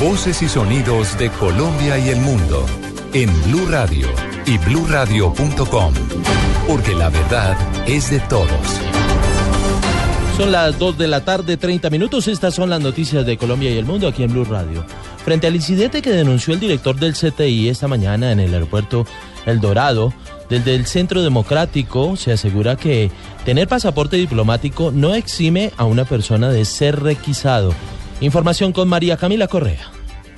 Voces y sonidos de Colombia y el mundo en Blue Radio y bluradio.com, porque la verdad es de todos. Son las 2 de la tarde, 30 minutos. Estas son las noticias de Colombia y el mundo aquí en Blue Radio. Frente al incidente que denunció el director del CTI esta mañana en el aeropuerto El Dorado, desde el Centro Democrático se asegura que tener pasaporte diplomático no exime a una persona de ser requisado. Información con María Camila Correa.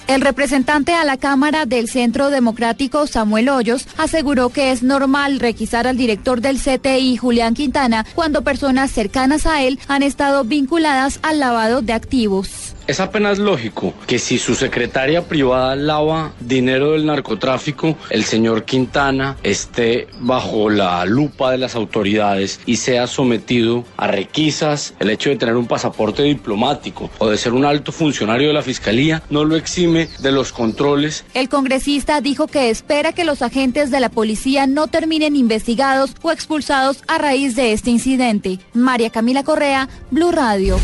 El representante a la Cámara del Centro Democrático, Samuel Hoyos, aseguró que es normal requisar al director del CTI, Julián Quintana, cuando personas cercanas a él han estado vinculadas al lavado de activos. Es apenas lógico que si su secretaria privada lava dinero del narcotráfico, el señor Quintana esté bajo la lupa de las autoridades y sea sometido a requisas. El hecho de tener un pasaporte diplomático o de ser un alto funcionario de la Fiscalía no lo exime de los controles. El congresista dijo que espera que los agentes de la policía no terminen investigados o expulsados a raíz de este incidente. María Camila Correa, Blue Radio.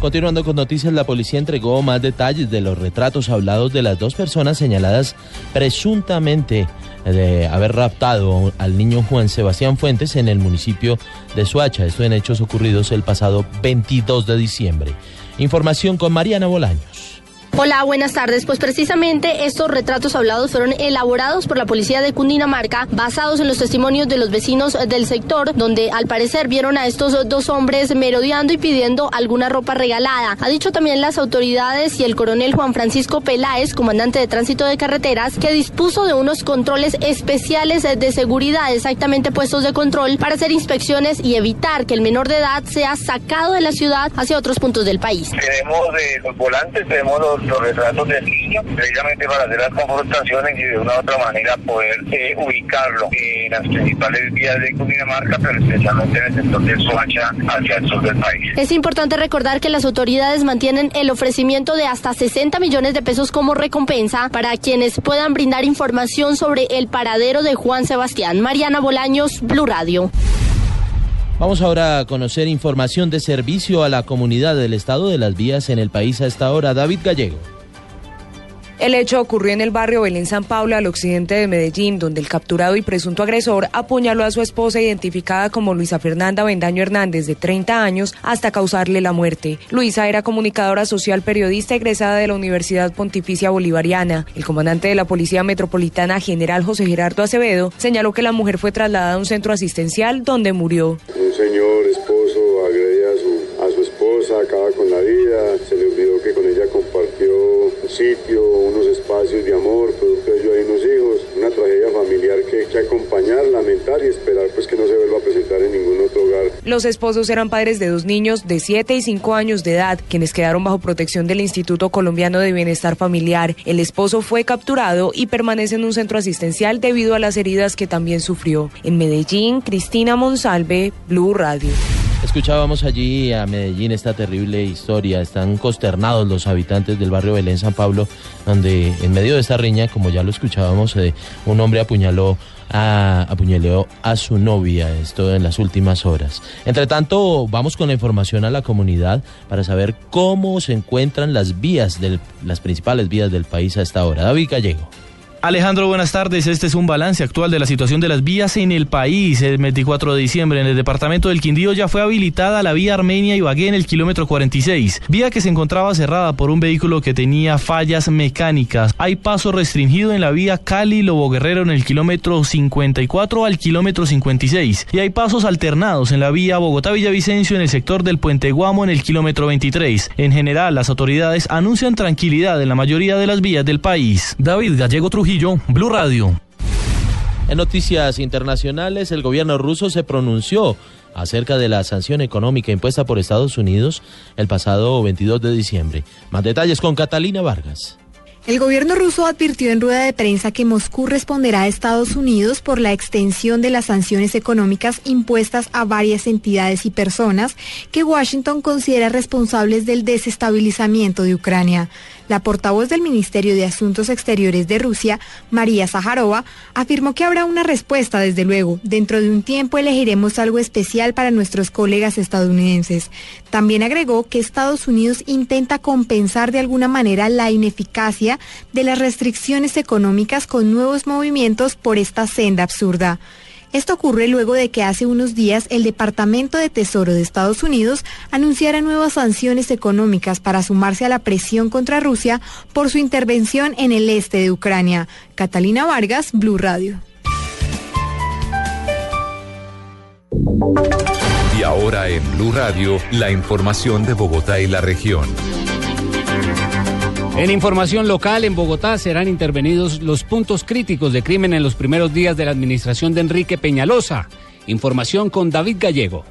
Continuando con noticias, la policía entregó más detalles de los retratos hablados de las dos personas señaladas presuntamente de haber raptado al niño Juan Sebastián Fuentes en el municipio de Suacha. Esto en hechos ocurridos el pasado 22 de diciembre. Información con Mariana Bolaños. Hola, buenas tardes. Pues precisamente estos retratos hablados fueron elaborados por la policía de Cundinamarca, basados en los testimonios de los vecinos del sector, donde al parecer vieron a estos dos hombres merodeando y pidiendo alguna ropa regalada. Ha dicho también las autoridades y el coronel Juan Francisco Peláez, comandante de tránsito de carreteras, que dispuso de unos controles especiales de seguridad, exactamente puestos de control, para hacer inspecciones y evitar que el menor de edad sea sacado de la ciudad hacia otros puntos del país. Tenemos eh, los volantes, tenemos los los retratos del niño, precisamente para hacer las confrontaciones y de una u otra manera poder eh, ubicarlo en las principales vías de Cundinamarca, pero especialmente en el sector de Soacha hacia el sur del país. Es importante recordar que las autoridades mantienen el ofrecimiento de hasta 60 millones de pesos como recompensa para quienes puedan brindar información sobre el paradero de Juan Sebastián. Mariana Bolaños, Blue Radio. Vamos ahora a conocer información de servicio a la comunidad del estado de las vías en el país a esta hora. David Gallego. El hecho ocurrió en el barrio Belén San Pablo, al occidente de Medellín, donde el capturado y presunto agresor apuñaló a su esposa identificada como Luisa Fernanda Bendaño Hernández, de 30 años, hasta causarle la muerte. Luisa era comunicadora social periodista egresada de la Universidad Pontificia Bolivariana. El comandante de la Policía Metropolitana, general José Gerardo Acevedo, señaló que la mujer fue trasladada a un centro asistencial donde murió. Un señor esposo agredía a su, a su esposa, acaba con la vida, se le olvidó que con ella compartió sitio, de amor, producto de hay unos hijos, una tragedia familiar que hay que acompañar, lamentar y esperar pues que no se vuelva a presentar en ningún otro hogar. Los esposos eran padres de dos niños de 7 y 5 años de edad, quienes quedaron bajo protección del Instituto Colombiano de Bienestar Familiar. El esposo fue capturado y permanece en un centro asistencial debido a las heridas que también sufrió. En Medellín, Cristina Monsalve, Blue Radio. Escuchábamos allí a Medellín esta terrible historia. Están consternados los habitantes del barrio Belén San Pablo, donde en medio de esta riña, como ya lo escuchábamos, eh, un hombre apuñaló a, apuñaleó a su novia, esto en las últimas horas. Entre tanto, vamos con la información a la comunidad para saber cómo se encuentran las vías del, las principales vías del país a esta hora. David Gallego. Alejandro, buenas tardes. Este es un balance actual de la situación de las vías en el país. El 24 de diciembre en el departamento del Quindío ya fue habilitada la vía Armenia y Bagué en el kilómetro 46, vía que se encontraba cerrada por un vehículo que tenía fallas mecánicas. Hay paso restringido en la vía Cali-Lobo Guerrero en el kilómetro 54 al kilómetro 56 y hay pasos alternados en la vía Bogotá-Villavicencio en el sector del Puente Guamo en el kilómetro 23. En general, las autoridades anuncian tranquilidad en la mayoría de las vías del país. David Gallego Trujillo Blue Radio. En noticias internacionales, el gobierno ruso se pronunció acerca de la sanción económica impuesta por Estados Unidos el pasado 22 de diciembre. Más detalles con Catalina Vargas. El gobierno ruso advirtió en rueda de prensa que Moscú responderá a Estados Unidos por la extensión de las sanciones económicas impuestas a varias entidades y personas que Washington considera responsables del desestabilizamiento de Ucrania. La portavoz del Ministerio de Asuntos Exteriores de Rusia, María Zaharova, afirmó que habrá una respuesta, desde luego. Dentro de un tiempo elegiremos algo especial para nuestros colegas estadounidenses. También agregó que Estados Unidos intenta compensar de alguna manera la ineficacia de las restricciones económicas con nuevos movimientos por esta senda absurda. Esto ocurre luego de que hace unos días el Departamento de Tesoro de Estados Unidos anunciara nuevas sanciones económicas para sumarse a la presión contra Rusia por su intervención en el este de Ucrania. Catalina Vargas, Blue Radio. Y ahora en Blue Radio, la información de Bogotá y la región. En información local, en Bogotá serán intervenidos los puntos críticos de crimen en los primeros días de la administración de Enrique Peñalosa. Información con David Gallego.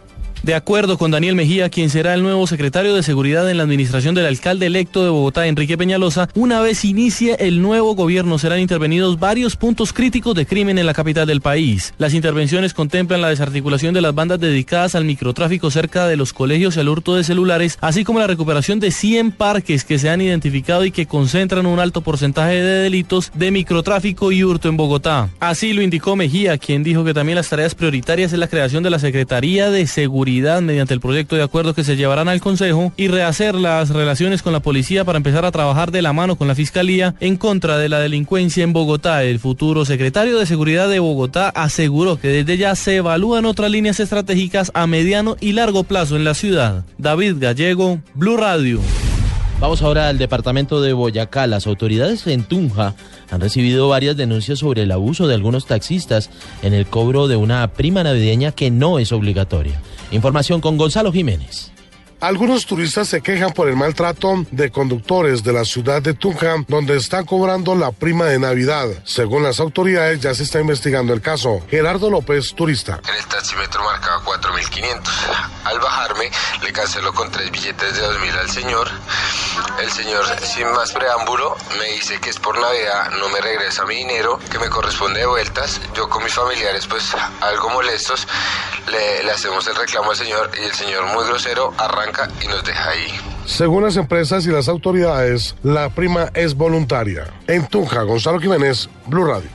De acuerdo con Daniel Mejía, quien será el nuevo secretario de Seguridad en la administración del alcalde electo de Bogotá, Enrique Peñalosa, una vez inicie el nuevo gobierno serán intervenidos varios puntos críticos de crimen en la capital del país. Las intervenciones contemplan la desarticulación de las bandas dedicadas al microtráfico cerca de los colegios y al hurto de celulares, así como la recuperación de 100 parques que se han identificado y que concentran un alto porcentaje de delitos de microtráfico y hurto en Bogotá. Así lo indicó Mejía, quien dijo que también las tareas prioritarias es la creación de la Secretaría de Seguridad mediante el proyecto de acuerdo que se llevarán al Consejo y rehacer las relaciones con la policía para empezar a trabajar de la mano con la Fiscalía en contra de la delincuencia en Bogotá. El futuro secretario de Seguridad de Bogotá aseguró que desde ya se evalúan otras líneas estratégicas a mediano y largo plazo en la ciudad. David Gallego, Blue Radio. Vamos ahora al departamento de Boyacá. Las autoridades en Tunja han recibido varias denuncias sobre el abuso de algunos taxistas en el cobro de una prima navideña que no es obligatoria. Información con Gonzalo Jiménez. Algunos turistas se quejan por el maltrato de conductores de la ciudad de Tunja, donde están cobrando la prima de Navidad. Según las autoridades, ya se está investigando el caso. Gerardo López, turista. El taxímetro marcaba 4.500. Al bajarme, le canceló con tres billetes de 2.000 al señor. El señor, sin más preámbulo, me dice que es por Navidad, no me regresa mi dinero, que me corresponde de vueltas. Yo con mis familiares, pues algo molestos, le, le hacemos el reclamo al señor y el señor muy grosero arranca y nos deja ahí. Según las empresas y las autoridades, la prima es voluntaria. En Tunja, Gonzalo Jiménez, Blue Radio.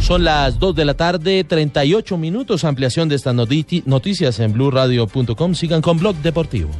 Son las 2 de la tarde, 38 minutos. Ampliación de estas noticias en blueradio.com. Sigan con Blog Deportivo.